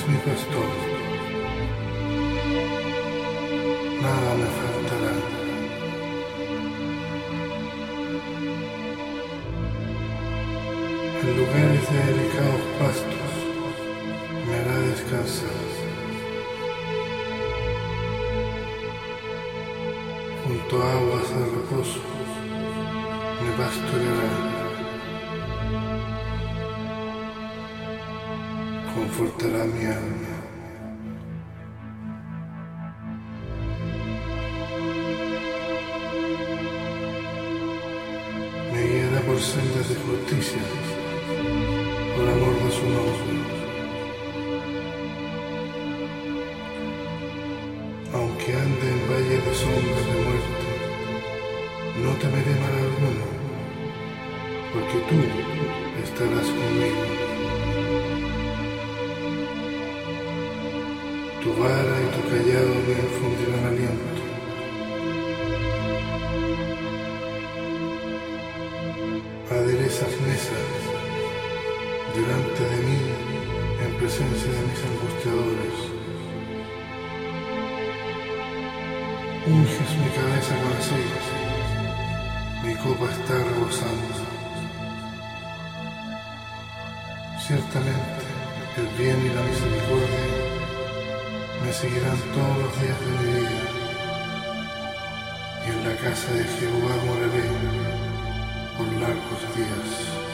es mi pastor. Nada me faltará. En lugares de delicados pastos me hará descansar. Junto a aguas de reposo me pastoreará. Confortará mi alma. Me guiará por sendas de justicia, por amor de su nombre. Aunque ande en valle de sombras de muerte, no temeré mal alguno, porque tú estarás conmigo. Vara y tu callado me infundirán aliento. Aderezas mesas delante de mí en presencia de mis angustiadores. Unges mi cabeza con aceite, mi copa está rebosando. Ciertamente el bien y la misericordia me seguirán todos los días de mi vida, y en la casa de Jehová moraré por largos días.